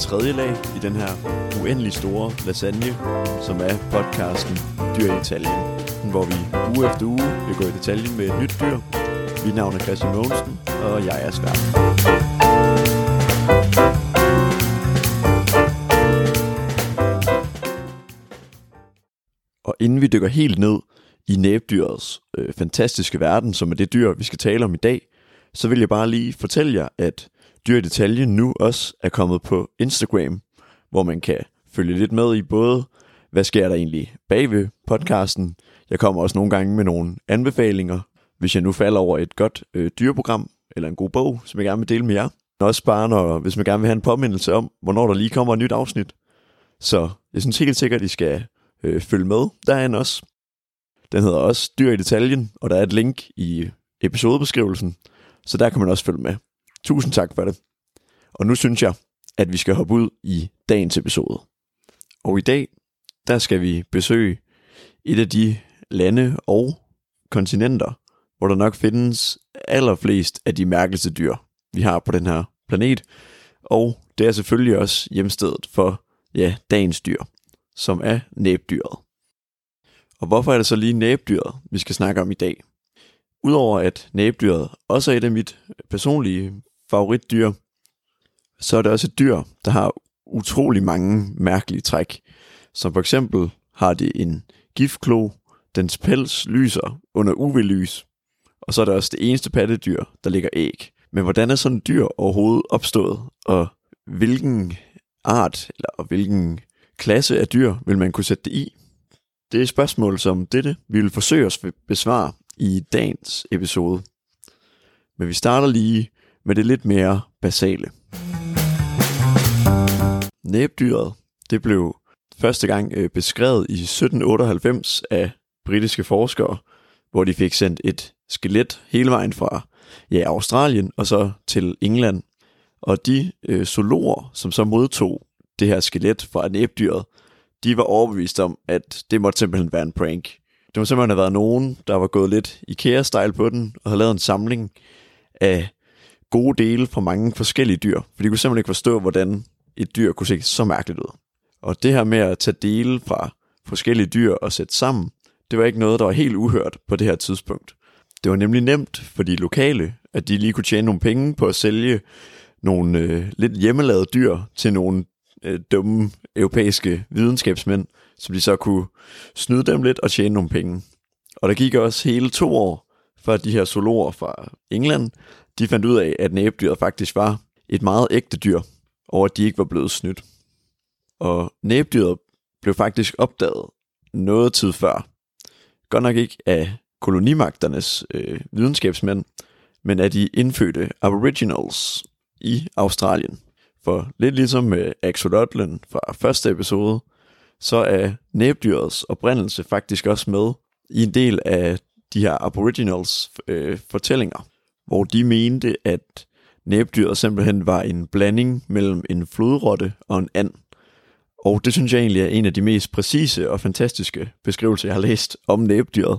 tredje lag i den her uendelig store lasagne, som er podcasten Dyr i Italien, hvor vi uge efter uge vil gå i detaljen med et nyt dyr. Mit navn er Christian Mogensen, og jeg er svært. Og inden vi dykker helt ned i næbdyrets øh, fantastiske verden, som er det dyr, vi skal tale om i dag, så vil jeg bare lige fortælle jer, at Dyr i detalje nu også er kommet på Instagram, hvor man kan følge lidt med i både, hvad sker der egentlig bag ved podcasten. Jeg kommer også nogle gange med nogle anbefalinger, hvis jeg nu falder over et godt øh, dyreprogram eller en god bog, som jeg gerne vil dele med jer. Også bare, når, hvis man gerne vil have en påmindelse om, hvornår der lige kommer et nyt afsnit. Så jeg synes helt sikkert, at I skal øh, følge med derinde også. Den hedder også Dyr i Detaljen, og der er et link i episodebeskrivelsen, så der kan man også følge med. Tusind tak for det. Og nu synes jeg, at vi skal hoppe ud i dagens episode. Og i dag, der skal vi besøge et af de lande og kontinenter, hvor der nok findes allerflest af de mærkeligste dyr, vi har på den her planet. Og det er selvfølgelig også hjemstedet for, ja, dagens dyr, som er næbdyret. Og hvorfor er det så lige næbdyret, vi skal snakke om i dag? Udover at næbdyret også er et af mit personlige favoritdyr, så er det også et dyr, der har utrolig mange mærkelige træk. Som for eksempel har det en giftklo, dens pels lyser under UV-lys, og så er det også det eneste pattedyr, der ligger æg. Men hvordan er sådan et dyr overhovedet opstået, og hvilken art eller hvilken klasse af dyr vil man kunne sætte det i? Det er et spørgsmål som dette, vi vil forsøge at besvare i dagens episode. Men vi starter lige med det lidt mere basale. Næbdyret, det blev første gang øh, beskrevet i 1798 af britiske forskere, hvor de fik sendt et skelet hele vejen fra ja, Australien og så til England. Og de øh, zoologer, som så modtog det her skelet fra næbdyret, de var overbevist om, at det måtte simpelthen være en prank. Det må simpelthen have været nogen, der var gået lidt IKEA-style på den, og havde lavet en samling af gode dele fra mange forskellige dyr. For de kunne simpelthen ikke forstå, hvordan et dyr kunne se så mærkeligt ud. Og det her med at tage dele fra forskellige dyr og sætte sammen, det var ikke noget, der var helt uhørt på det her tidspunkt. Det var nemlig nemt for de lokale, at de lige kunne tjene nogle penge på at sælge nogle øh, lidt hjemmelavede dyr til nogle øh, dumme europæiske videnskabsmænd, som de så kunne snyde dem lidt og tjene nogle penge. Og der gik også hele to år, før de her zoologer fra England, de fandt ud af, at næbdyret faktisk var et meget ægte dyr, og at de ikke var blevet snydt. Og næbdyret blev faktisk opdaget noget tid før. Godt nok ikke af kolonimagternes øh, videnskabsmænd, men af de indfødte aboriginals i Australien. For lidt ligesom med Axolotlen fra første episode, så er næbdyrets oprindelse faktisk også med i en del af de her aboriginals øh, fortællinger, hvor de mente, at næbdyret simpelthen var en blanding mellem en flodrotte og en and. Og det synes jeg egentlig er en af de mest præcise og fantastiske beskrivelser, jeg har læst om næbdyret,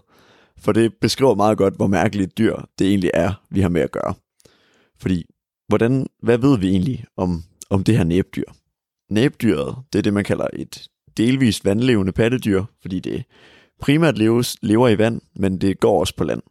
for det beskriver meget godt, hvor mærkeligt dyr det egentlig er, vi har med at gøre. Fordi, hvordan, hvad ved vi egentlig om, om det her næbdyr? Næbdyret, det er det, man kalder et delvist vandlevende pattedyr, fordi det primært leves, lever i vand, men det går også på land.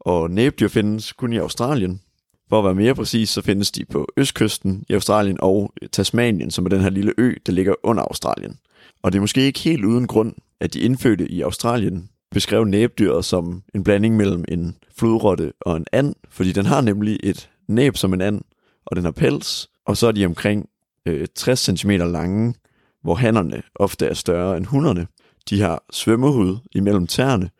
Og næbdyr findes kun i Australien. For at være mere præcis, så findes de på østkysten i Australien og Tasmanien, som er den her lille ø, der ligger under Australien. Og det er måske ikke helt uden grund, at de indfødte i Australien beskrev næbdyret som en blanding mellem en flodrotte og en and, fordi den har nemlig et næb som en and, og den har pels, og så er de omkring øh, 60 cm lange, hvor hannerne ofte er større end hunderne. De har svømmehud imellem tæerne,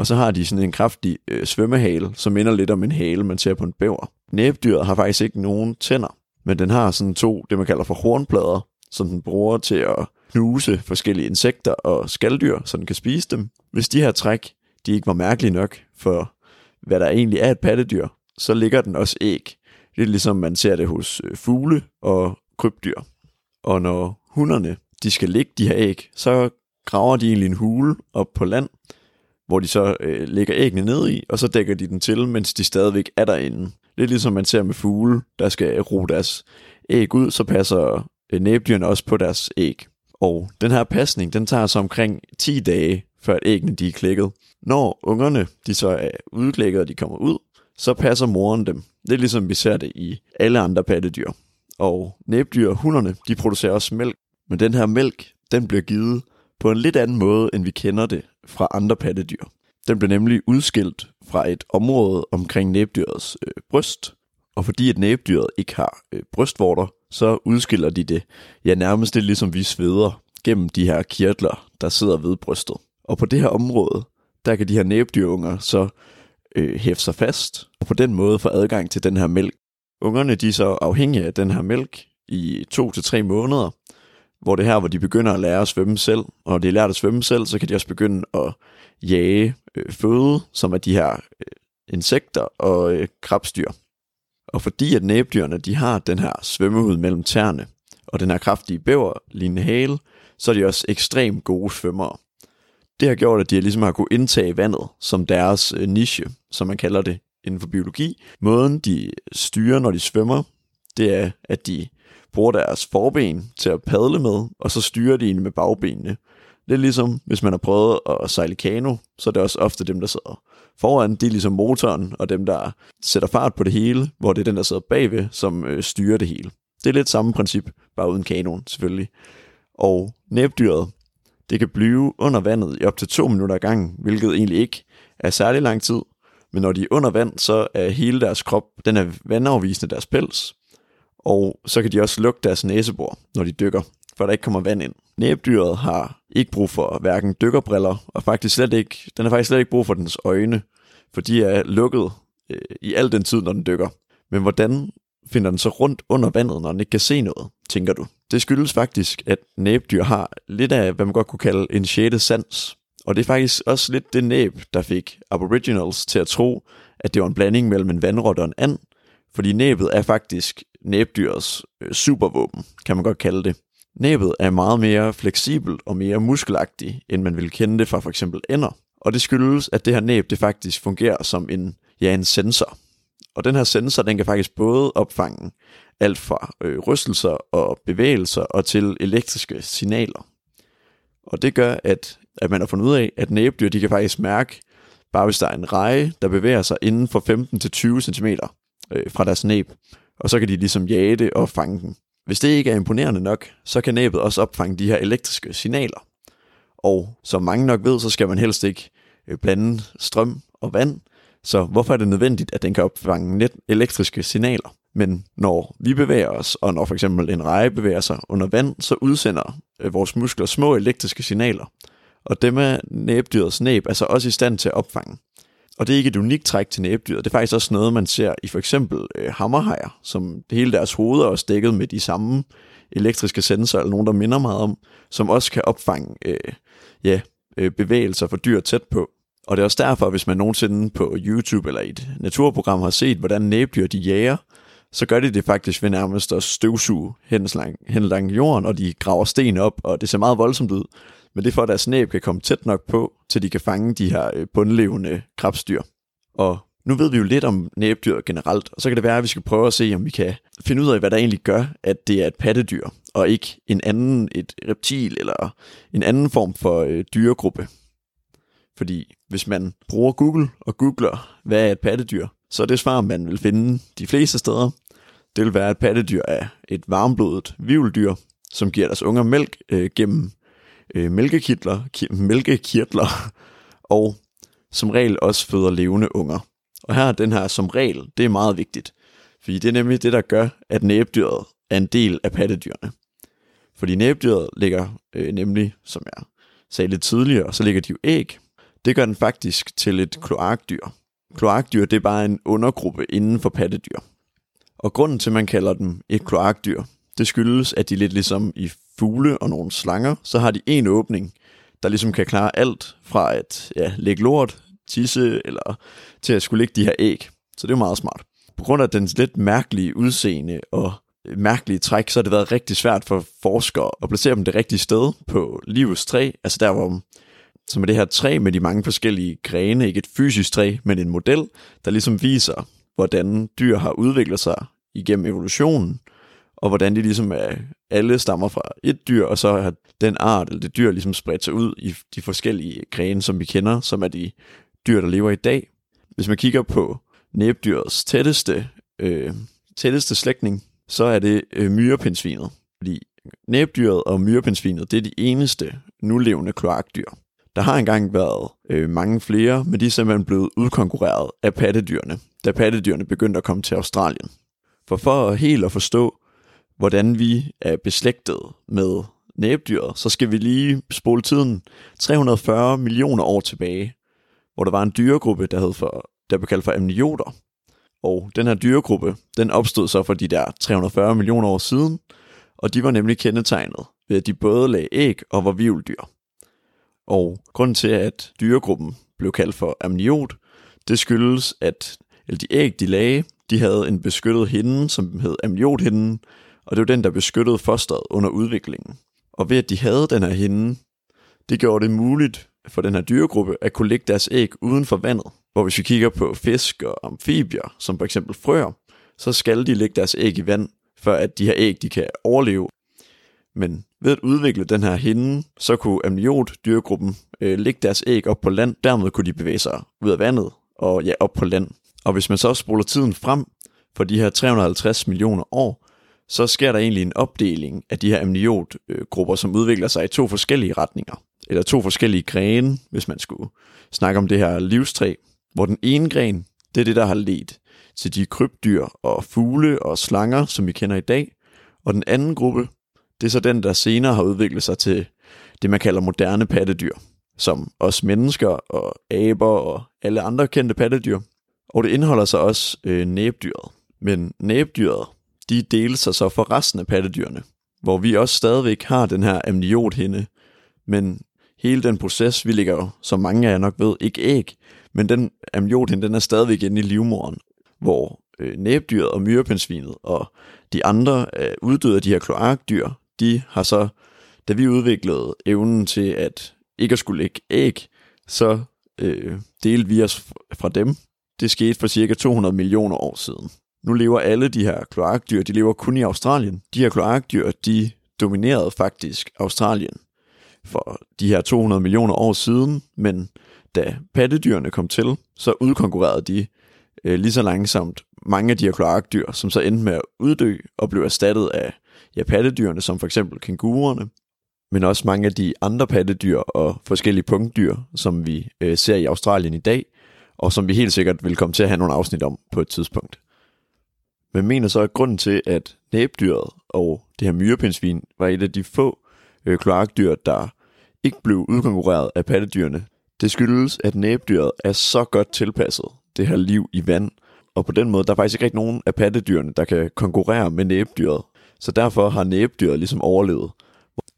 og så har de sådan en kraftig øh, svømmehale, som minder lidt om en hale, man ser på en bæver. Næbdyret har faktisk ikke nogen tænder, men den har sådan to, det man kalder for hornplader, som den bruger til at knuse forskellige insekter og skalddyr, så den kan spise dem. Hvis de her træk, de ikke var mærkelige nok for, hvad der egentlig er et pattedyr, så ligger den også æg. Det er ligesom man ser det hos øh, fugle og krybdyr. Og når hunderne de skal ligge de her æg, så graver de egentlig en hule op på land, hvor de så øh, lægger æggene ned i, og så dækker de den til, mens de stadigvæk er derinde. Lidt ligesom man ser med fugle, der skal ro deres æg ud, så passer øh, næbdyrene også på deres æg. Og den her pasning, den tager så omkring 10 dage, før at æggene de er klækket. Når ungerne de så er udklækket, og de kommer ud, så passer moren dem. Det er ligesom vi ser det i alle andre pattedyr. Og næbdyr, hunderne, de producerer også mælk. Men den her mælk, den bliver givet på en lidt anden måde, end vi kender det fra andre pattedyr. Den bliver nemlig udskilt fra et område omkring næbdyrets øh, bryst, og fordi et næbdyret ikke har øh, brystvorter, så udskiller de det, ja nærmest det ligesom vi sveder, gennem de her kirtler, der sidder ved brystet. Og på det her område, der kan de her næbdyrunger så øh, hæfte sig fast, og på den måde få adgang til den her mælk. Ungerne de er så afhængige af den her mælk i to til tre måneder, hvor det her, hvor de begynder at lære at svømme selv, og når de lærer at svømme selv, så kan de også begynde at jage øh, føde, som er de her øh, insekter og øh, krabstyr. Og fordi at næbdyrene de har den her svømmehud mellem tæerne, og den her kraftige bæver lignende hale, så er de også ekstremt gode svømmere. Det har gjort, at de ligesom har kunnet indtage vandet som deres øh, niche, som man kalder det inden for biologi. Måden de styrer, når de svømmer, det er, at de bruger deres forben til at padle med, og så styrer de en med bagbenene. Det er ligesom, hvis man har prøvet at sejle kano, så er det også ofte dem, der sidder foran, de er ligesom motoren, og dem, der sætter fart på det hele, hvor det er den, der sidder bagved, som øh, styrer det hele. Det er lidt samme princip, bare uden kanoen selvfølgelig. Og næbdyret, det kan blive under vandet i op til to minutter ad gangen, hvilket egentlig ikke er særlig lang tid. Men når de er under vand, så er hele deres krop, den er vandafvisende deres pels. Og så kan de også lukke deres næsebor, når de dykker, for der ikke kommer vand ind. Næbdyret har ikke brug for hverken dykkerbriller, og faktisk slet ikke, den har faktisk slet ikke brug for dens øjne, for de er lukket øh, i al den tid, når den dykker. Men hvordan finder den så rundt under vandet, når den ikke kan se noget, tænker du? Det skyldes faktisk, at næbdyr har lidt af, hvad man godt kunne kalde en sjette sans. Og det er faktisk også lidt det næb, der fik aboriginals til at tro, at det var en blanding mellem en vandrot og en and, fordi næbet er faktisk næbdyrs øh, supervåben, kan man godt kalde det. Næbet er meget mere fleksibelt og mere muskelagtigt, end man vil kende det fra for eksempel ender. Og det skyldes, at det her næb det faktisk fungerer som en, ja, en sensor. Og den her sensor, den kan faktisk både opfange alt fra øh, rystelser og bevægelser og til elektriske signaler. Og det gør, at, at man har fundet ud af, at næbdyr de kan faktisk mærke, bare hvis der er en reje, der bevæger sig inden for 15-20 cm øh, fra deres næb. Og så kan de ligesom jage det og fange den. Hvis det ikke er imponerende nok, så kan næbet også opfange de her elektriske signaler. Og som mange nok ved, så skal man helst ikke øh, blande strøm og vand, så hvorfor er det nødvendigt, at den kan opfange net elektriske signaler? Men når vi bevæger os, og når for eksempel en reje bevæger sig under vand, så udsender øh, vores muskler små elektriske signaler. Og dem er næbdyrets næb altså også i stand til at opfange. Og det er ikke et unikt træk til næbdyret. Det er faktisk også noget, man ser i for eksempel øh, hammerhajer, som hele deres hoveder er også dækket med de samme elektriske sensorer, eller nogen, der minder meget om, som også kan opfange øh, ja, øh, bevægelser for dyr tæt på. Og det er også derfor, hvis man nogensinde på YouTube eller i et naturprogram har set, hvordan næbdyr de jager, så gør de det faktisk ved nærmest at støvsuge hen lang, hen lang jorden, og de graver sten op, og det ser meget voldsomt ud. Men det er for, at deres næb kan komme tæt nok på, til de kan fange de her øh, bundlevende krabstyr. Og nu ved vi jo lidt om næbdyr generelt, og så kan det være, at vi skal prøve at se, om vi kan finde ud af, hvad der egentlig gør, at det er et pattedyr, og ikke en anden, et reptil eller en anden form for øh, dyregruppe. Fordi hvis man bruger Google og googler, hvad er et pattedyr, så er det svar, man vil finde de fleste steder. Det vil være, at pattedyr er et varmblodet vivldyr, som giver deres unger mælk øh, gennem øh, mælkekirtler, mælkekirtler og som regel også føder levende unger. Og her den her som regel, det er meget vigtigt, fordi det er nemlig det, der gør, at næbdyret er en del af pattedyrene. Fordi næbdyret ligger øh, nemlig, som jeg sagde lidt tidligere, så ligger de jo æg. Det gør den faktisk til et kloakdyr. Kloakdyr, det er bare en undergruppe inden for pattedyr. Og grunden til, at man kalder dem et kloakdyr, det skyldes, at de lidt ligesom i fugle og nogle slanger, så har de en åbning, der ligesom kan klare alt fra at ja, lægge lort, tisse eller til at skulle lægge de her æg. Så det er jo meget smart. På grund af dens lidt mærkelige udseende og øh, mærkelige træk, så har det været rigtig svært for forskere at placere dem det rigtige sted på livets træ, altså der hvor som er det her træ med de mange forskellige grene, ikke et fysisk træ, men en model, der ligesom viser, hvordan dyr har udviklet sig igennem evolutionen, og hvordan de ligesom er, alle stammer fra et dyr, og så har den art eller det dyr ligesom spredt sig ud i de forskellige grene, som vi kender, som er de dyr, der lever i dag. Hvis man kigger på næbdyrets tætteste, øh, tætteste slægtning, så er det øh, myrepindsvinet. Fordi næbdyret og myrepindsvinet, det er de eneste nulevende kloakdyr. Der har engang været øh, mange flere, men de er simpelthen blevet udkonkurreret af pattedyrene, da pattedyrene begyndte at komme til Australien. For for helt at forstå, hvordan vi er beslægtet med næbdyret, så skal vi lige spole tiden 340 millioner år tilbage, hvor der var en dyregruppe, der, hed for, der blev kaldt for amnioter. Og den her dyregruppe, den opstod så for de der 340 millioner år siden, og de var nemlig kendetegnet ved, at de både lagde æg og var vilddyr. Og grunden til, at dyregruppen blev kaldt for amniot, det skyldes, at eller de æg, de lagde, de havde en beskyttet hinde, som hed amniothinden, og det var den, der beskyttede fosteret under udviklingen. Og ved at de havde den her hinde, det gjorde det muligt for den her dyregruppe at kunne lægge deres æg uden for vandet. Hvor hvis vi kigger på fisk og amfibier, som for eksempel frøer, så skal de lægge deres æg i vand, for at de her æg de kan overleve. Men ved at udvikle den her hinde, så kunne amniot dyregruppen øh, lægge deres æg op på land, dermed kunne de bevæge sig ud af vandet og ja, op på land. Og hvis man så spoler tiden frem for de her 350 millioner år, så sker der egentlig en opdeling af de her amniotgrupper, som udvikler sig i to forskellige retninger, eller to forskellige grene, hvis man skulle snakke om det her livstræ, hvor den ene gren, det er det, der har ledt til de krybdyr og fugle og slanger, som vi kender i dag, og den anden gruppe, det er så den, der senere har udviklet sig til det, man kalder moderne pattedyr, som os mennesker og aber og alle andre kendte pattedyr. Og det indeholder så også øh, næbdyret. Men næbdyret, de deles sig så for resten af pattedyrene, hvor vi også stadigvæk har den her amniothinde, men hele den proces, vi ligger jo, som mange af jer nok ved, ikke æg, men den amniothinde, den er stadigvæk inde i livmoren, hvor øh, næbdyret og myrepindsvinet og de andre øh, uddøde af de her kloakdyr, de har så, da vi udviklede evnen til at ikke at skulle lægge æg, så øh, delte vi os fra dem. Det skete for cirka 200 millioner år siden. Nu lever alle de her kloakdyr, de lever kun i Australien. De her kloakdyr, de dominerede faktisk Australien for de her 200 millioner år siden, men da pattedyrene kom til, så udkonkurrerede de øh, lige så langsomt mange af de her kloakdyr, som så endte med at uddø og blev erstattet af ja, pattedyrene, som for eksempel kænguruerne, men også mange af de andre pattedyr og forskellige punktdyr, som vi øh, ser i Australien i dag, og som vi helt sikkert vil komme til at have nogle afsnit om på et tidspunkt. Men mener så, at grunden til, at næbdyret og det her myrepindsvin var et af de få øh, kloakdyr, der ikke blev udkonkurreret af pattedyrene, det skyldes, at næbdyret er så godt tilpasset det her liv i vand, og på den måde, der er faktisk ikke rigtig nogen af pattedyrene, der kan konkurrere med næbdyret. Så derfor har næbdyret ligesom overlevet,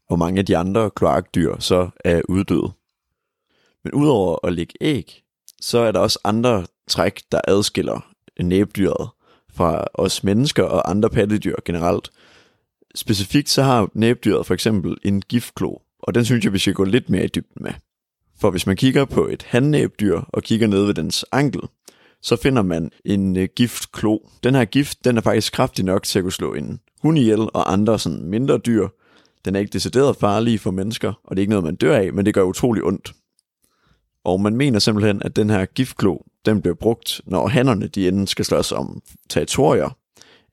hvor mange af de andre kloakdyr så er uddøde. Men udover at lægge æg, så er der også andre træk, der adskiller næbdyret fra os mennesker og andre pattedyr generelt. Specifikt så har næbdyret for eksempel en giftklo, og den synes jeg, vi skal gå lidt mere i dybden med. For hvis man kigger på et handnæbdyr og kigger ned ved dens ankel, så finder man en øh, giftklo. Den her gift, den er faktisk kraftig nok til at kunne slå en hund ihjel og andre sådan mindre dyr. Den er ikke decideret farlig for mennesker, og det er ikke noget, man dør af, men det gør utrolig ondt. Og man mener simpelthen, at den her giftklo, den bliver brugt, når hannerne de enten skal slås om territorier,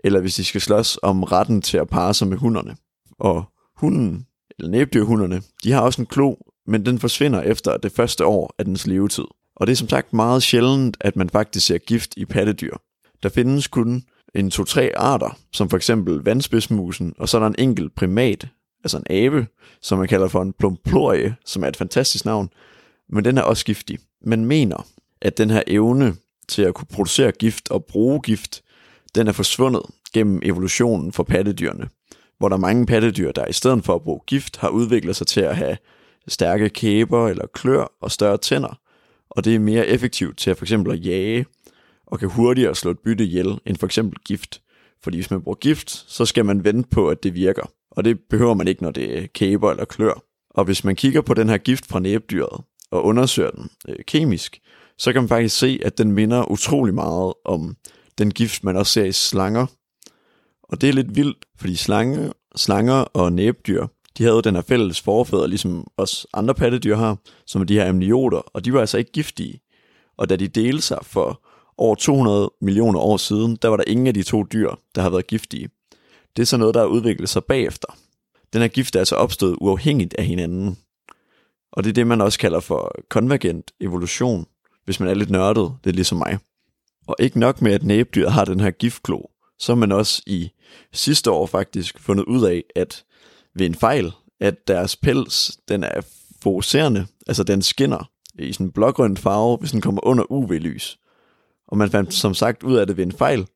eller hvis de skal slås om retten til at parre sig med hunderne. Og hunden, eller næbdyrhunderne, de har også en klo, men den forsvinder efter det første år af dens levetid. Og det er som sagt meget sjældent, at man faktisk ser gift i pattedyr. Der findes kun en to-tre arter, som for eksempel vandspidsmusen, og så er der en enkelt primat, altså en abe, som man kalder for en plumplorie, som er et fantastisk navn, men den er også giftig. Man mener, at den her evne til at kunne producere gift og bruge gift, den er forsvundet gennem evolutionen for pattedyrene, hvor der er mange pattedyr, der i stedet for at bruge gift, har udviklet sig til at have stærke kæber eller klør og større tænder, og det er mere effektivt til at for eksempel at jage, og kan hurtigere slå et bytte ihjel end for eksempel gift. Fordi hvis man bruger gift, så skal man vente på, at det virker. Og det behøver man ikke, når det er kæber eller klør. Og hvis man kigger på den her gift fra næbdyret, og undersøger den øh, kemisk, så kan man faktisk se, at den minder utrolig meget om den gift, man også ser i slanger. Og det er lidt vildt, fordi slange, slanger og næbdyr, de havde den her fælles forfædre, ligesom os andre pattedyr har, som er de her amnioter, og de var altså ikke giftige. Og da de delte sig for over 200 millioner år siden, der var der ingen af de to dyr, der har været giftige. Det er så noget, der har udviklet sig bagefter. Den her gift er altså opstået uafhængigt af hinanden. Og det er det, man også kalder for konvergent evolution, hvis man er lidt nørdet, det er ligesom mig. Og ikke nok med, at næbdyr har den her giftklo, så har man også i sidste år faktisk fundet ud af, at ved en fejl, at deres pels, den er fokuserende, altså den skinner i sådan en blågrøn farve, hvis den kommer under UV-lys. Og man fandt som sagt ud af det ved en fejl.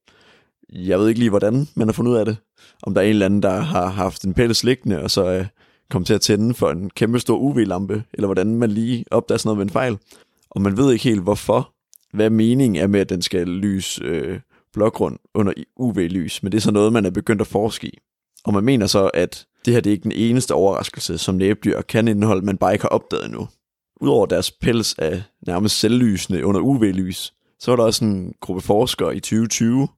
Jeg ved ikke lige, hvordan man har fundet ud af det. Om der er en eller anden, der har haft en pels liggende, og så øh, kom til at tænde for en kæmpe stor UV-lampe, eller hvordan man lige opdager sådan noget ved en fejl. Og man ved ikke helt, hvorfor. Hvad meningen er med, at den skal lyse øh, blågrund under UV-lys, men det er så noget, man er begyndt at forske i. Og man mener så, at det her det er ikke den eneste overraskelse, som næbdyr kan indeholde, man bare ikke har opdaget endnu. Udover deres pels er nærmest selvlysende under UV-lys, så var der også en gruppe forskere i 2020,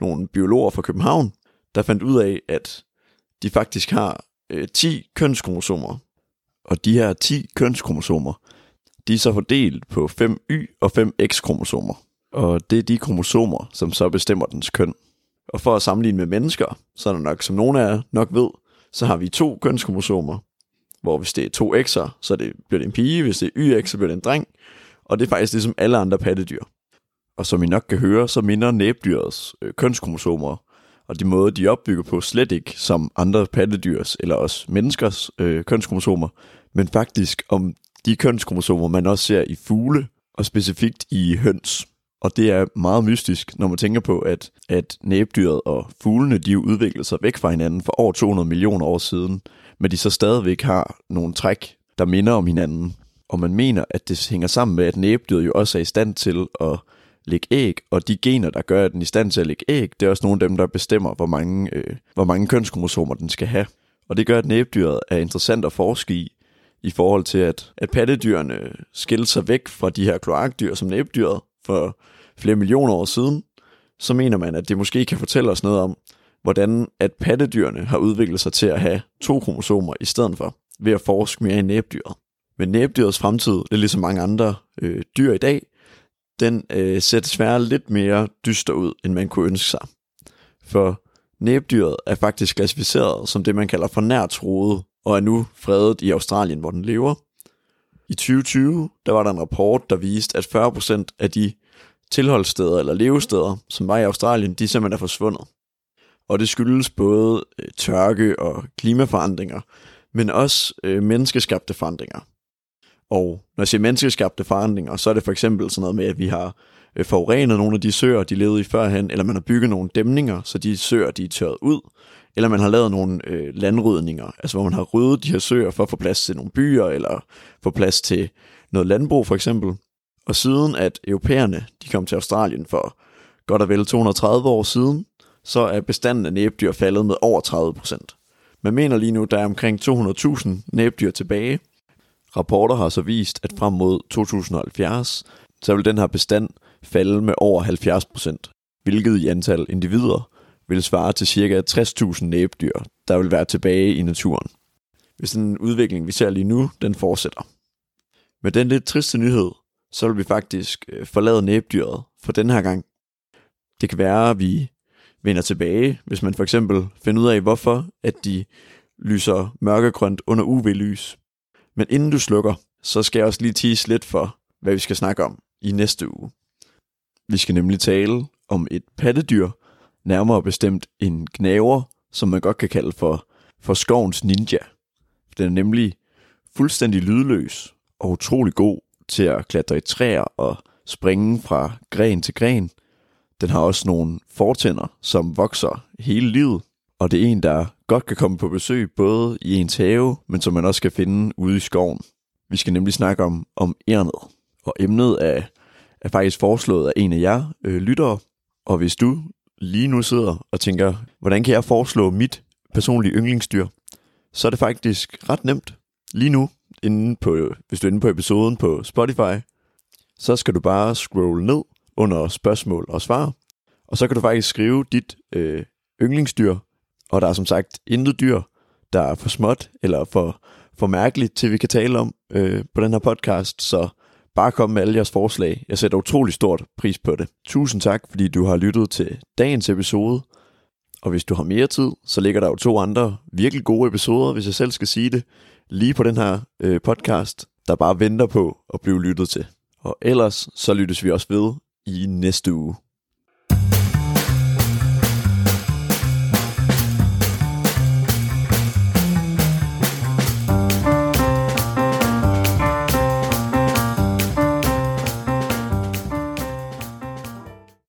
nogle biologer fra København, der fandt ud af, at de faktisk har øh, 10 kønskromosomer. Og de her 10 kønskromosomer, de er så fordelt på 5 Y- og 5 X-kromosomer. Og det er de kromosomer, som så bestemmer dens køn. Og for at sammenligne med mennesker, så er der nok, som nogen af jer nok ved, så har vi to kønskromosomer, hvor hvis det er to X'er, så det, bliver det en pige, hvis det er YX, så bliver det en dreng, og det er faktisk ligesom alle andre pattedyr. Og som I nok kan høre, så minder næbdyrets øh, kønskromosomer, og de måder, de opbygger på, slet ikke som andre pattedyrs eller også menneskers øh, kønskromosomer, men faktisk om de kønskromosomer, man også ser i fugle, og specifikt i høns. Og det er meget mystisk, når man tænker på, at, at næbdyret og fuglene, de udviklede sig væk fra hinanden for over 200 millioner år siden, men de så stadigvæk har nogle træk, der minder om hinanden. Og man mener, at det hænger sammen med, at næbdyret jo også er i stand til at lægge æg, og de gener, der gør, at den er i stand til at lægge æg, det er også nogle af dem, der bestemmer, hvor mange, øh, hvor mange kønskromosomer den skal have. Og det gør, at næbdyret er interessant at forske i, i forhold til, at, at pattedyrene skilte sig væk fra de her kloakdyr som næbdyret for flere millioner år siden, så mener man, at det måske kan fortælle os noget om, hvordan at pattedyrene har udviklet sig til at have to kromosomer i stedet for, ved at forske mere i næbdyret. Men næbdyrets fremtid, det er ligesom mange andre øh, dyr i dag, den øh, ser desværre lidt mere dyster ud, end man kunne ønske sig. For næbdyret er faktisk klassificeret som det, man kalder for nærtroet, og er nu fredet i Australien, hvor den lever. I 2020, der var der en rapport, der viste, at 40% af de tilholdssteder eller levesteder, som var i Australien, de simpelthen er forsvundet. Og det skyldes både øh, tørke og klimaforandringer, men også øh, menneskeskabte forandringer. Og når jeg siger menneskeskabte forandringer, så er det for eksempel sådan noget med, at vi har øh, forurenet nogle af de søer, de levede i førhen, eller man har bygget nogle dæmninger, så de søer, de er tørret ud, eller man har lavet nogle øh, landrydninger, altså hvor man har ryddet de her søer for at få plads til nogle byer, eller få plads til noget landbrug for eksempel. Og siden at europæerne de kom til Australien for godt og vel 230 år siden, så er bestanden af næbdyr faldet med over 30 procent. Man mener lige nu, der er omkring 200.000 næbdyr tilbage. Rapporter har så vist, at frem mod 2070, så vil den her bestand falde med over 70 procent, hvilket i antal individer vil svare til ca. 60.000 næbdyr, der vil være tilbage i naturen. Hvis den udvikling, vi ser lige nu, den fortsætter. Med den lidt triste nyhed, så vil vi faktisk øh, forlade næbdyret for den her gang. Det kan være, at vi vender tilbage, hvis man for eksempel finder ud af, hvorfor at de lyser mørkegrønt under UV-lys. Men inden du slukker, så skal jeg også lige tease lidt for, hvad vi skal snakke om i næste uge. Vi skal nemlig tale om et pattedyr, nærmere bestemt en gnaver, som man godt kan kalde for, for skovens ninja. Den er nemlig fuldstændig lydløs og utrolig god til at klatre i træer og springe fra gren til gren. Den har også nogle fortænder, som vokser hele livet, og det er en, der godt kan komme på besøg både i ens have, men som man også kan finde ude i skoven. Vi skal nemlig snakke om, om ærnet, og emnet er, er faktisk foreslået af en af jer øh, lyttere, og hvis du lige nu sidder og tænker, hvordan kan jeg foreslå mit personlige yndlingsdyr, så er det faktisk ret nemt. Lige nu, inde på, hvis du er inde på episoden på Spotify, så skal du bare scrolle ned under spørgsmål og svar, og så kan du faktisk skrive dit øh, yndlingsdyr, og der er som sagt intet dyr, der er for småt eller for, for mærkeligt, til vi kan tale om øh, på den her podcast, så bare kom med alle jeres forslag. Jeg sætter utrolig stort pris på det. Tusind tak, fordi du har lyttet til dagens episode. Og hvis du har mere tid, så ligger der jo to andre virkelig gode episoder, hvis jeg selv skal sige det, lige på den her øh, podcast, der bare venter på at blive lyttet til. Og ellers så lyttes vi også ved i næste uge.